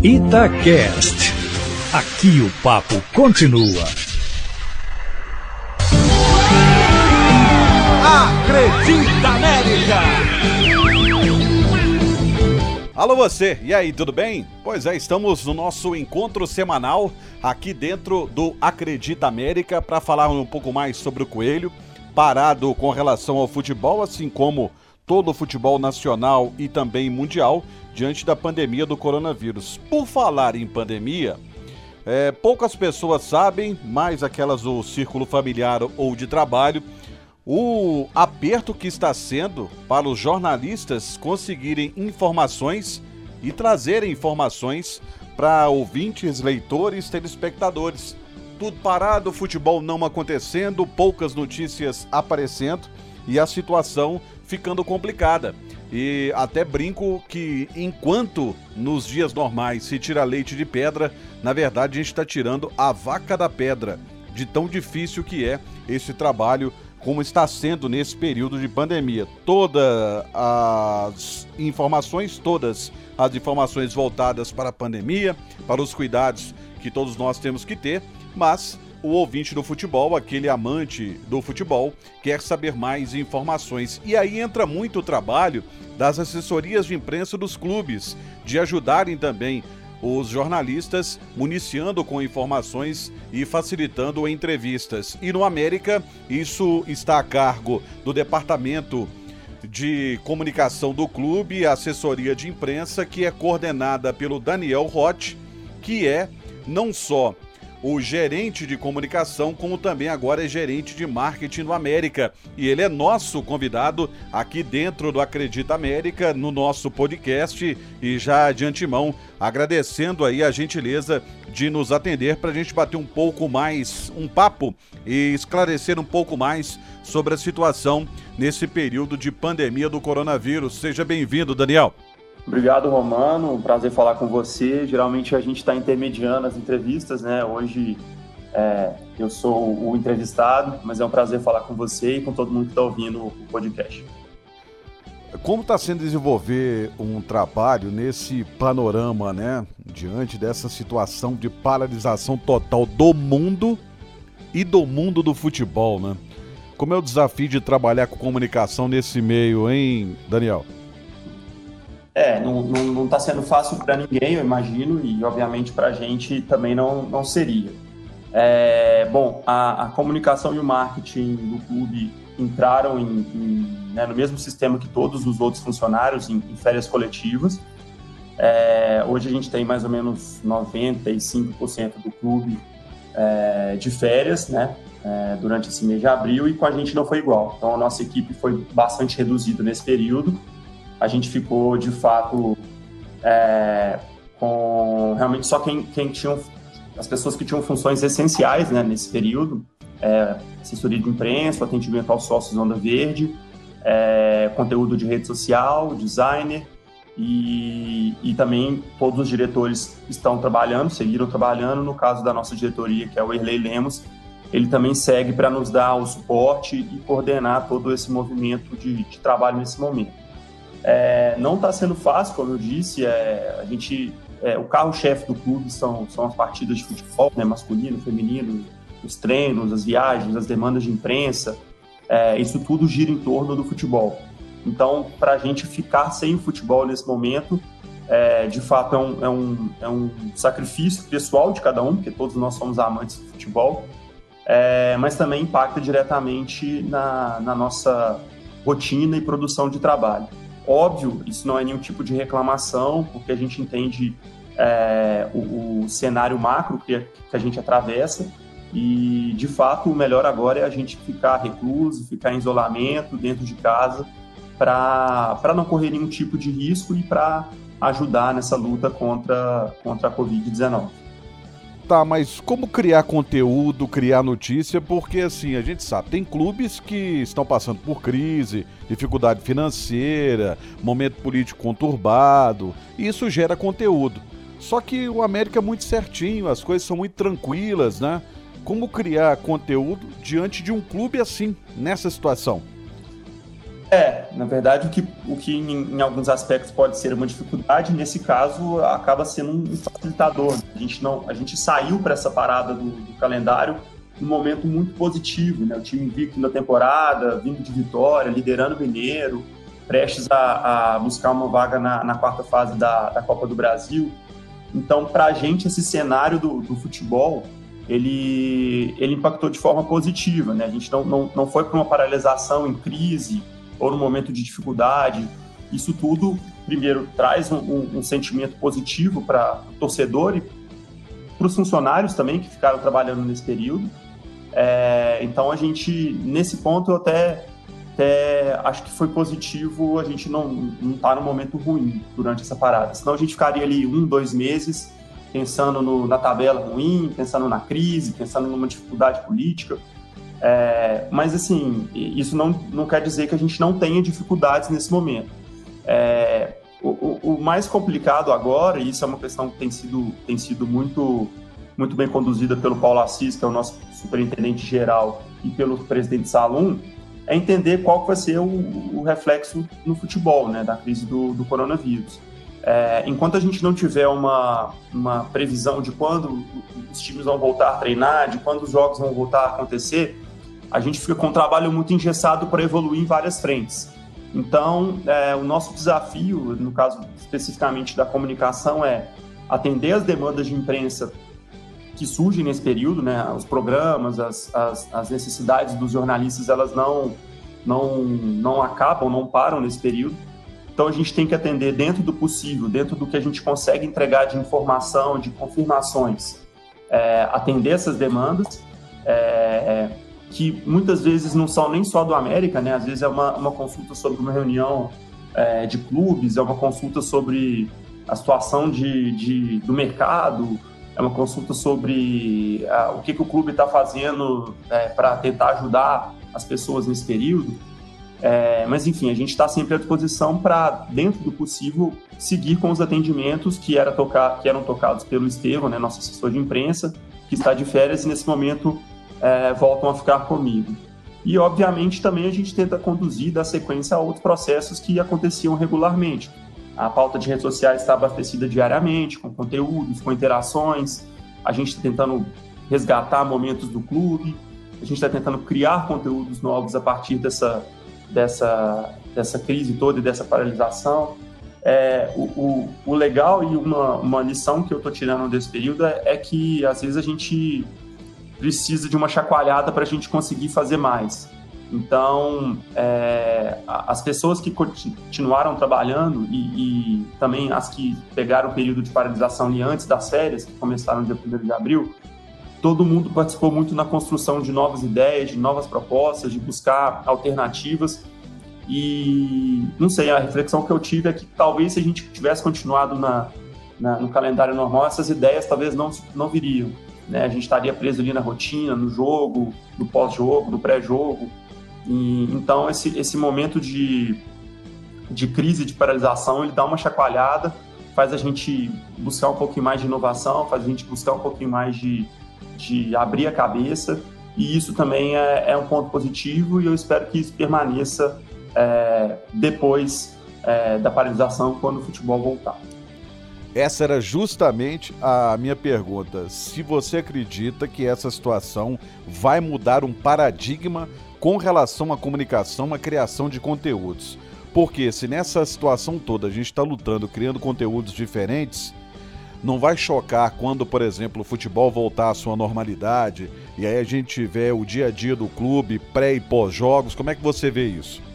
Itacast. Aqui o papo continua. Acredita América! Alô você, e aí, tudo bem? Pois é, estamos no nosso encontro semanal aqui dentro do Acredita América para falar um pouco mais sobre o Coelho, parado com relação ao futebol, assim como todo o futebol nacional e também mundial diante da pandemia do coronavírus. Por falar em pandemia, é, poucas pessoas sabem, mais aquelas do círculo familiar ou de trabalho, o aperto que está sendo para os jornalistas conseguirem informações e trazerem informações para ouvintes, leitores, telespectadores. Tudo parado, futebol não acontecendo, poucas notícias aparecendo e a situação ficando complicada. E até brinco que enquanto nos dias normais se tira leite de pedra, na verdade a gente está tirando a vaca da pedra, de tão difícil que é esse trabalho como está sendo nesse período de pandemia. Todas as informações, todas as informações voltadas para a pandemia, para os cuidados que todos nós temos que ter, mas o ouvinte do futebol, aquele amante do futebol, quer saber mais informações. E aí entra muito o trabalho das assessorias de imprensa dos clubes, de ajudarem também os jornalistas municiando com informações e facilitando entrevistas. E no América, isso está a cargo do departamento de comunicação do clube, a assessoria de imprensa, que é coordenada pelo Daniel Roth, que é não só o gerente de comunicação, como também agora é gerente de marketing no América. E ele é nosso convidado aqui dentro do Acredita América, no nosso podcast. E já de antemão, agradecendo aí a gentileza de nos atender para a gente bater um pouco mais, um papo e esclarecer um pouco mais sobre a situação nesse período de pandemia do coronavírus. Seja bem-vindo, Daniel. Obrigado, Romano. Um prazer falar com você. Geralmente a gente está intermediando as entrevistas, né? Hoje é, eu sou o entrevistado, mas é um prazer falar com você e com todo mundo que está ouvindo o podcast. Como está sendo desenvolver um trabalho nesse panorama, né? Diante dessa situação de paralisação total do mundo e do mundo do futebol, né? Como é o desafio de trabalhar com comunicação nesse meio, hein, Daniel? É, não está sendo fácil para ninguém, eu imagino, e obviamente para a gente também não, não seria. É, bom, a, a, comunicação e o marketing do clube entraram em, em, né, no mesmo sistema que todos os outros funcionários, em, em férias coletivas. É, hoje a gente tem mais ou menos 95% do clube é, de férias, né, é, durante esse mês de abril, e com a gente não foi igual. Então a nossa equipe foi bastante reduzida nesse período a gente ficou de fato é, com realmente só quem, quem tinha as pessoas que tinham funções essenciais né, nesse período, é, assessoria de imprensa, atendimento aos sócios Onda Verde, é, conteúdo de rede social, designer e, e também todos os diretores estão trabalhando, seguiram trabalhando. No caso da nossa diretoria, que é o Erlei Lemos, ele também segue para nos dar o suporte e coordenar todo esse movimento de, de trabalho nesse momento. É, não está sendo fácil, como eu disse. É, a gente, é, o carro-chefe do clube são, são as partidas de futebol, né, masculino, feminino, os treinos, as viagens, as demandas de imprensa. É, isso tudo gira em torno do futebol. Então, para a gente ficar sem o futebol nesse momento, é, de fato é um, é, um, é um sacrifício pessoal de cada um, porque todos nós somos amantes do futebol, é, mas também impacta diretamente na, na nossa rotina e produção de trabalho. Óbvio, isso não é nenhum tipo de reclamação, porque a gente entende é, o, o, cenário macro que, que a gente atravessa e, de fato, o melhor agora é a gente ficar recluso, ficar em isolamento, dentro de casa, para não correr nenhum tipo de risco e para ajudar nessa luta contra, contra a Covid-19. Tá, mas como criar conteúdo, criar notícia? Porque assim, a gente sabe, tem clubes que estão passando por crise, dificuldade financeira, momento político conturbado, e isso gera conteúdo. Só que o América é muito certinho, as coisas são muito tranquilas, né? Como criar conteúdo diante de um clube assim, nessa situação? É, na verdade, o que, o que em, em, alguns aspectos pode ser uma dificuldade, nesse caso, acaba sendo um facilitador. A gente, não, a gente saiu para essa parada do, do, calendário num momento muito positivo, né? O time invicto na temporada, vindo de vitória, liderando o Mineiro, prestes a, a buscar uma vaga na, na quarta fase da, da, Copa do Brasil. Então, para a gente, esse cenário do, do futebol, ele, ele impactou de forma positiva, né? A gente não, não, não foi para uma paralisação em crise, ou no momento de dificuldade. Isso tudo, primeiro, traz um, um, um sentimento positivo para o torcedor e para os funcionários também que ficaram trabalhando nesse período. É, então a gente, nesse ponto, eu até, até acho que foi positivo a gente não estar tá num momento ruim durante essa parada. Senão a gente ficaria ali um, dois meses pensando no, na tabela ruim, pensando na crise, pensando numa dificuldade política. É, mas, assim, isso não, não quer dizer que a gente não tenha dificuldades nesse momento. É, o, o, o, mais complicado agora, e isso é uma questão que tem sido, tem sido muito, muito bem conduzida pelo Paulo Assis, que é o nosso superintendente geral, e pelo presidente Salum, é entender qual vai ser o, o reflexo no futebol, né, da crise do, do coronavírus. É, enquanto a gente não tiver uma, uma previsão de quando os times vão voltar a treinar, de quando os jogos vão voltar a acontecer, a gente fica com um trabalho muito engessado para evoluir em várias frentes. Então, é, o nosso desafio, no caso especificamente da comunicação, é atender as demandas de imprensa que surgem nesse período, né? Os programas, as, as, as necessidades dos jornalistas, elas não, não, não acabam, não param nesse período. Então, a gente tem que atender dentro do possível, dentro do que a gente consegue entregar de informação, de confirmações, é, atender essas demandas. É, é que muitas vezes não são nem só do América, né? Às vezes é uma, uma consulta sobre uma reunião é, de clubes, é uma consulta sobre a situação de, de do mercado, é uma consulta sobre ah, o que, que o clube está fazendo é, para tentar ajudar as pessoas nesse período. É, mas enfim, a gente está sempre à disposição para, dentro do possível, seguir com os atendimentos que, era tocar, que eram tocados pelo Estevão, né, nosso assessor de imprensa, que está de férias e nesse momento é, voltam a ficar comigo. E, obviamente, também a gente tenta conduzir da sequência a outros processos que aconteciam regularmente. A pauta de redes sociais está abastecida diariamente, com conteúdos, com interações. A gente está tentando resgatar momentos do clube. A gente está tentando criar conteúdos novos a partir dessa, dessa, dessa crise toda e dessa paralisação. É, o, o, o, legal e uma, uma lição que eu estou tirando desse período é, é que, às vezes, a gente precisa de uma chacoalhada para a gente conseguir fazer mais. Então, é, as pessoas que continuaram trabalhando e, e, também as que pegaram o período de paralisação ali antes das férias, que começaram dia 1 de abril, todo mundo participou muito na construção de novas ideias, de novas propostas, de buscar alternativas. E não sei, a reflexão que eu tive é que talvez se a gente tivesse continuado na, na no calendário normal, essas ideias talvez não, não viriam né? A gente estaria preso ali na rotina, no jogo, no pós-jogo, no pré-jogo. Então, esse, esse momento de, de crise, de paralisação, ele dá uma chacoalhada, faz a gente buscar um pouquinho mais de inovação, faz a gente buscar um pouquinho mais de, de abrir a cabeça. E isso também é, é um ponto positivo e eu espero que isso permaneça é, depois é, da paralisação, quando o futebol voltar. Essa era justamente a minha pergunta. Se você acredita que essa situação vai mudar um paradigma com relação à comunicação, à criação de conteúdos. Porque se nessa situação toda a gente está lutando, criando conteúdos diferentes, não vai chocar quando, por exemplo, o futebol voltar à sua normalidade e aí a gente tiver o dia a dia do clube, pré e pós-jogos. Como é que você vê isso?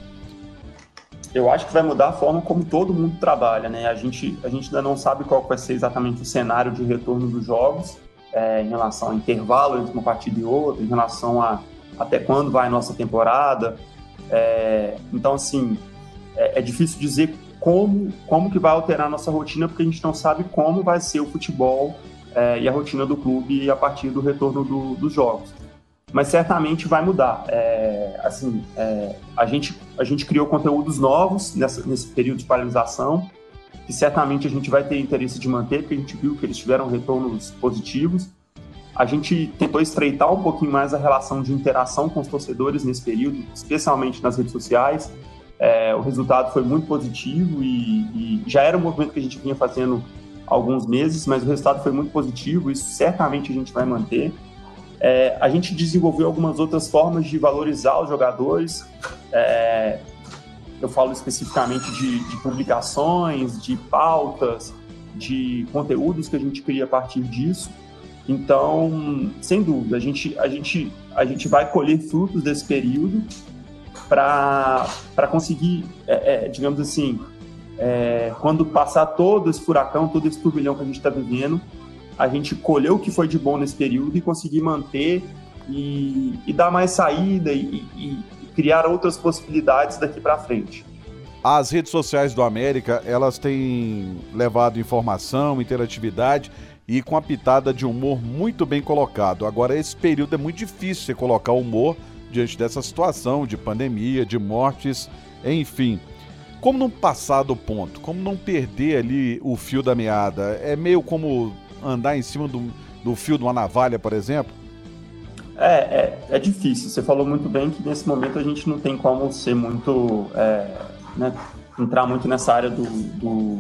Eu acho que vai mudar a forma como todo mundo trabalha, né? A gente, a gente ainda não sabe qual vai ser exatamente o cenário de retorno dos jogos, é, em relação ao intervalo entre uma partida e outra, em relação a até quando vai a nossa temporada. É, então, assim, é, é, difícil dizer como, como que vai alterar a nossa rotina, porque a gente não sabe como vai ser o futebol é, e a rotina do clube a partir do retorno do, dos jogos mas certamente vai mudar. É, assim, é, a, gente, a gente criou conteúdos novos nessa, nesse período de paralisação, que certamente a gente vai ter interesse de manter, porque a gente viu que eles tiveram retornos positivos. A gente tentou estreitar um pouquinho mais a relação de interação com os torcedores nesse período, especialmente nas redes sociais. é, o resultado foi muito positivo e, e, já era um movimento que a gente vinha fazendo há alguns meses, mas o resultado foi muito positivo, isso certamente a gente vai manter. É, a gente desenvolveu algumas outras formas de valorizar os jogadores. É, eu falo especificamente de, de, publicações, de pautas, de conteúdos que a gente cria a partir disso. Então, sem dúvida, a gente, a gente, a gente vai colher frutos desse período para conseguir, é, é, digamos assim, é, quando passar todo esse furacão, todo esse turbilhão que a gente está vivendo, a gente colher o que foi de bom nesse período e conseguir manter e, e dar mais saída e, e, criar outras possibilidades daqui para frente. As redes sociais do América, elas têm levado informação, interatividade e com a pitada de humor muito bem colocado. Agora, esse período é muito difícil você colocar humor diante dessa situação de pandemia, de mortes, enfim. Como não passar do ponto? Como não perder ali o fio da meada? É meio como andar em cima do, do fio de uma navalha, por exemplo? É, é, é, difícil. Você falou muito bem que nesse momento a gente não tem como ser muito. É, né, entrar muito nessa área do, do,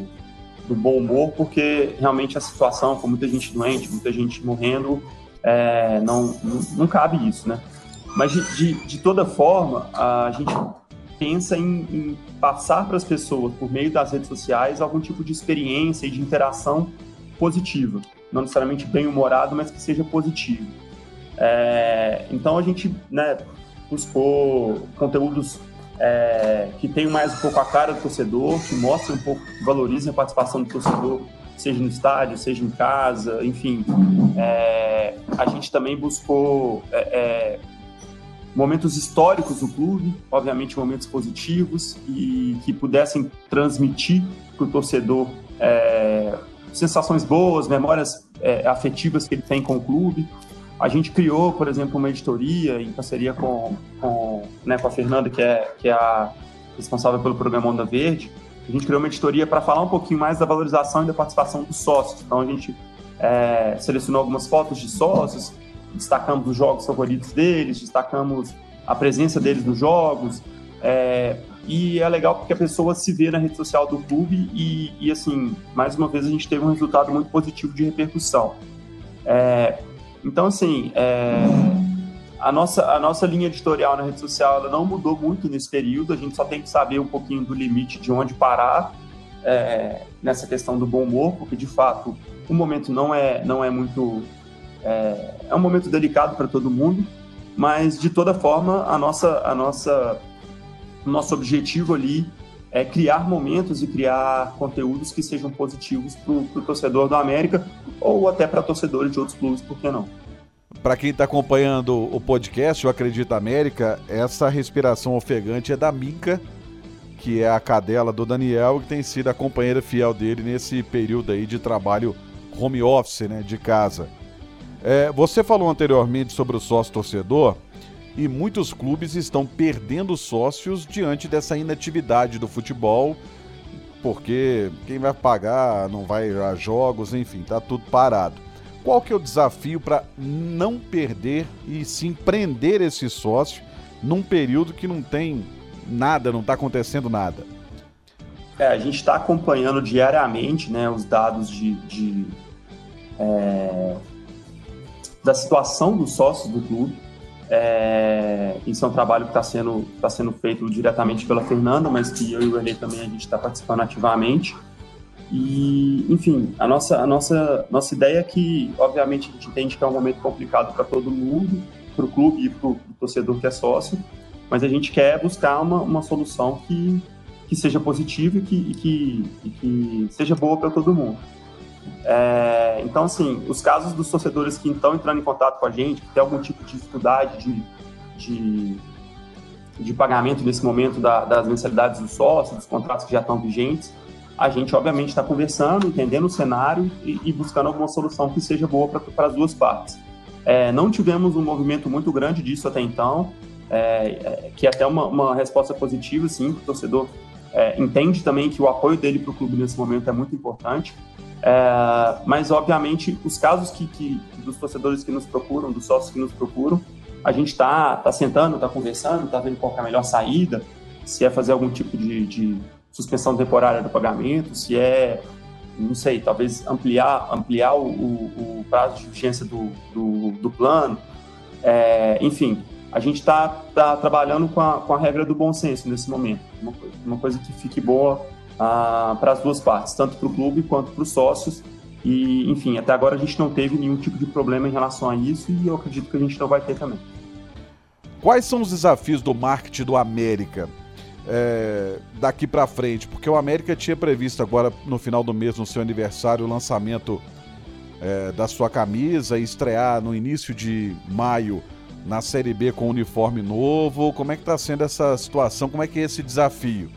do, bom humor, porque realmente a situação, com muita gente doente, muita gente morrendo, é, não, não, não cabe isso, né? Mas de, de, de toda forma, a gente pensa em, em passar para as pessoas, por meio das redes sociais, algum tipo de experiência e de interação positiva. Não necessariamente bem-humorado, mas que seja positivo. É, então a gente né, buscou conteúdos é, que tenham mais um pouco a cara do torcedor, que mostrem um pouco, que valorizem a participação do torcedor, seja no estádio, seja em casa, enfim. É, a gente também buscou é, é, momentos históricos do clube, obviamente momentos positivos e que pudessem transmitir para o torcedor é, sensações boas, memórias é, afetivas que ele tem com o clube. A gente criou, por exemplo, uma editoria em parceria com, com, né, com a Fernanda, que é, que é a responsável pelo programa Onda Verde. A gente criou uma editoria para falar um pouquinho mais da valorização e da participação dos sócios. Então a gente é, selecionou algumas fotos de sócios, destacamos os jogos favoritos deles, destacamos a presença deles nos jogos. É, e é legal porque a pessoa se vê na rede social do clube e, e assim, mais uma vez a gente teve um resultado muito positivo de repercussão. É, então, assim, é, a, nossa, a nossa linha editorial na rede social ela não mudou muito nesse período, a gente só tem que saber um pouquinho do limite de onde parar é, nessa questão do bom humor, porque de fato o momento não é, não é muito é, é um momento delicado para todo mundo, mas de toda forma a nossa, a nossa, nosso objetivo ali é criar momentos e criar conteúdos que sejam positivos para o torcedor do América ou até para torcedores de outros clubes, por que não? Para quem está acompanhando o podcast, o Acredita América, essa respiração ofegante é da Minca, que é a cadela do Daniel, que tem sido a companheira fiel dele nesse período aí de trabalho home office, né, de casa. É, você falou anteriormente sobre o sócio torcedor e muitos clubes estão perdendo sócios diante dessa inatividade do futebol, porque quem vai pagar não vai a jogos, enfim, tá tudo parado. Qual que é o desafio para não perder e se empreender esse sócio num período que não tem nada, não está acontecendo nada? É, a gente está acompanhando diariamente né, os dados de, de é da situação dos sócios do clube. É, isso é um trabalho que está sendo, tá sendo feito diretamente pela Fernanda, mas que eu e o Erlei também a gente está participando ativamente. E, enfim, a nossa, a nossa, nossa ideia é que, obviamente, a gente entende que é um momento complicado para todo mundo, para o clube e para o torcedor que é sócio, mas a gente quer buscar uma, uma solução que, que seja positiva e que, e que, e que seja boa para todo mundo. É, então, assim, os casos dos torcedores que estão entrando em contato com a gente, que tem algum tipo de dificuldade de, de, de pagamento nesse momento da, das mensalidades dos sócios, dos contratos que já estão vigentes, a gente, obviamente, está conversando, entendendo o cenário e, e, buscando alguma solução que seja boa para as duas partes. É, não tivemos um movimento muito grande disso até então, é, é que é até uma, uma resposta positiva, sim, o torcedor é, entende também que o apoio dele para o clube nesse momento é muito importante. É, mas, obviamente, os casos que, que, dos torcedores que nos procuram, dos sócios que nos procuram, a gente está tá sentando, está conversando, está vendo qual é a melhor saída. se é fazer algum tipo de, de suspensão temporária do pagamento, se é, não sei, talvez ampliar, ampliar o, o, o prazo de vigência do, do, do plano. É, enfim, a gente está tá trabalhando com a, com a regra do bom senso nesse momento, uma uma coisa que fique boa ah, para as duas partes, tanto para o clube quanto para os sócios. E, enfim, até agora a gente não teve nenhum tipo de problema em relação a isso e eu acredito que a gente não vai ter também. Quais são os desafios do marketing do América é, daqui para frente? Porque o América tinha previsto agora no final do mês, no seu aniversário, o lançamento é, da sua camisa e estrear no início de maio na Série B com uniforme novo. Como é que está sendo essa situação? Como é que é esse desafio?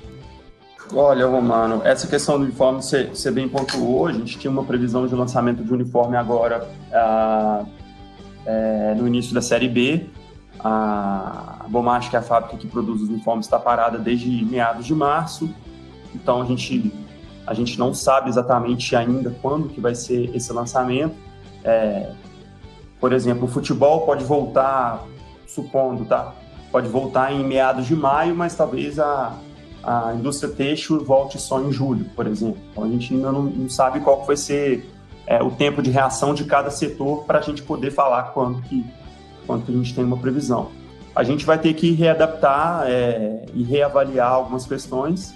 Olha, Romano, essa questão do uniforme você, bem pontuou. A gente tinha uma previsão de lançamento de uniforme agora ah, é, no início da Série B. A Bomach, que é a fábrica que produz os uniformes, está parada desde meados de março. Então a gente, a gente não sabe exatamente ainda quando que vai ser esse lançamento. É, por exemplo, o futebol pode voltar, supondo, tá? Pode voltar em meados de maio, mas talvez a, a indústria têxtil volte só em julho, por exemplo. Então a gente ainda não, não sabe qual vai ser é, o tempo de reação de cada setor para a gente poder falar quando que, quando que a gente tem uma previsão. A gente vai ter que readaptar é, e reavaliar algumas questões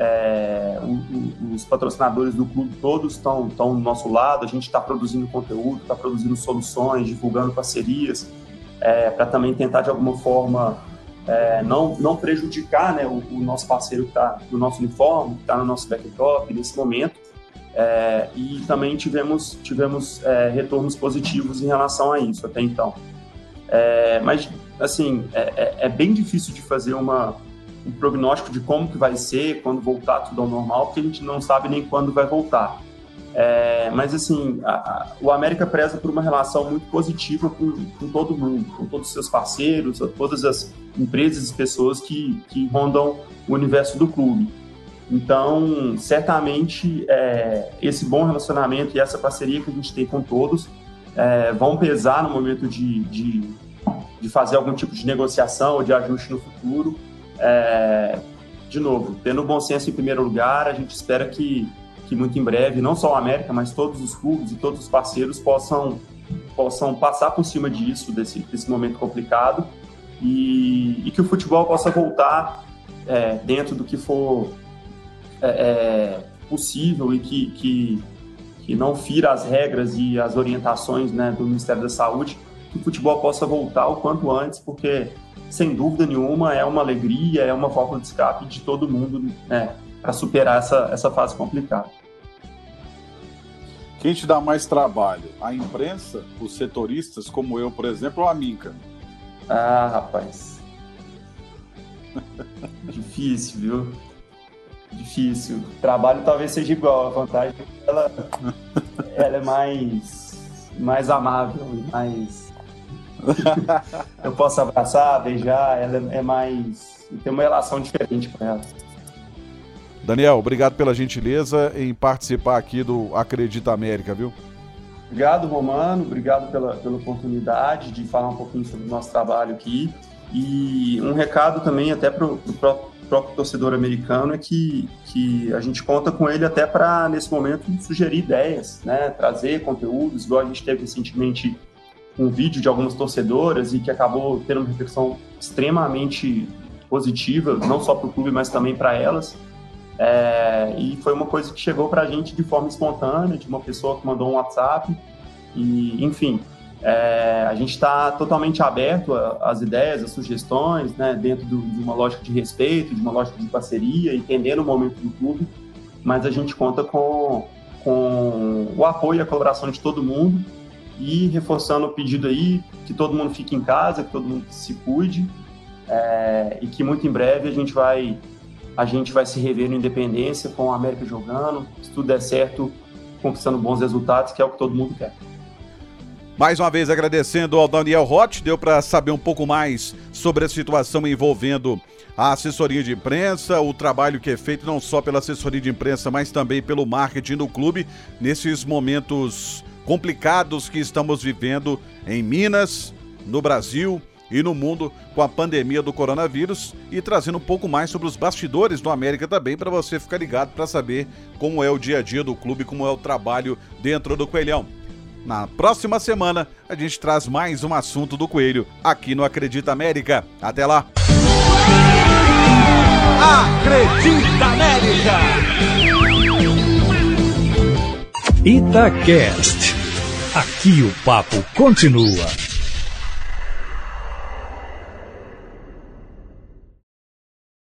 é, os patrocinadores do clube todos estão, estão do nosso lado, a gente está produzindo conteúdo, está produzindo soluções, divulgando parcerias, é, para também tentar de alguma forma é, não, não prejudicar né, o, o nosso parceiro que está no nosso uniforme, que está no nosso backdrop nesse momento. É, e também tivemos, tivemos é, retornos positivos em relação a isso até então. É, mas, assim, é bem difícil de fazer uma, um prognóstico de como que vai ser quando voltar tudo ao normal, porque a gente não sabe nem quando vai voltar. É, mas assim, a, a, o América preza por uma relação muito positiva com, com, todo mundo, com todos os seus parceiros, todas as empresas e pessoas que, que rondam o universo do clube. Então, certamente, é, esse bom relacionamento e essa parceria que a gente tem com todos é, vão pesar no momento de, de, de fazer algum tipo de negociação ou de ajuste no futuro. É, de novo, tendo bom senso em primeiro lugar, a gente espera que, que muito em breve, não só o América, mas todos os clubes e todos os parceiros possam, possam passar por cima disso, desse, desse momento complicado, e, e que o futebol possa voltar é, dentro do que for é, é possível e que, que, que não fira as regras e as orientações né, do Ministério da Saúde, que o futebol possa voltar o quanto antes, porque sem dúvida nenhuma, é uma alegria, é uma válvula de escape de todo mundo né, para superar essa, essa fase complicada. Quem te dá mais trabalho? A imprensa, os setoristas, como eu, por exemplo, ou a Minca? Ah, rapaz. Difícil, viu? Difícil. Trabalho talvez seja igual, a vantagem é que ela, ela é mais, mais amável mais eu posso abraçar, beijar, ela é mais. tem uma relação diferente com ela. Daniel, obrigado pela gentileza em participar aqui do Acredita América, viu? Obrigado, Romano, obrigado pela, pela oportunidade de falar um pouquinho sobre o nosso trabalho aqui. E um recado também até para o próprio torcedor americano é que, que a gente conta com ele até para, nesse momento, sugerir ideias, né? trazer conteúdos, igual a gente teve recentemente um vídeo de algumas torcedoras e que acabou tendo uma repercussão extremamente positiva, não só para o clube, mas também para elas. É, e foi uma coisa que chegou para a gente de forma espontânea, de uma pessoa que mandou um WhatsApp. E, enfim, é, a gente está totalmente aberto às ideias, às sugestões, né, dentro do, de uma lógica de respeito, de uma lógica de parceria, entendendo o momento do clube, mas a gente conta com, com o apoio e a colaboração de todo mundo e reforçando o pedido aí, que todo mundo fique em casa, que todo mundo se cuide é, e que muito em breve a gente vai a gente vai se rever no Independência com a América jogando, se tudo der certo, conquistando bons resultados, que é o que todo mundo quer. Mais uma vez agradecendo ao Daniel Roth, deu para saber um pouco mais sobre a situação envolvendo a assessoria de imprensa, o trabalho que é feito não só pela assessoria de imprensa, mas também pelo marketing do clube nesses momentos complicados que estamos vivendo em Minas, no Brasil e no mundo com a pandemia do coronavírus e trazendo um pouco mais sobre os bastidores do América também para você ficar ligado para saber como é o dia a dia do clube, como é o trabalho dentro do Coelhão. Na próxima semana a gente traz mais um assunto do Coelho aqui no Acredita América. Até lá. Acredita América! Itacast. Aqui o papo continua.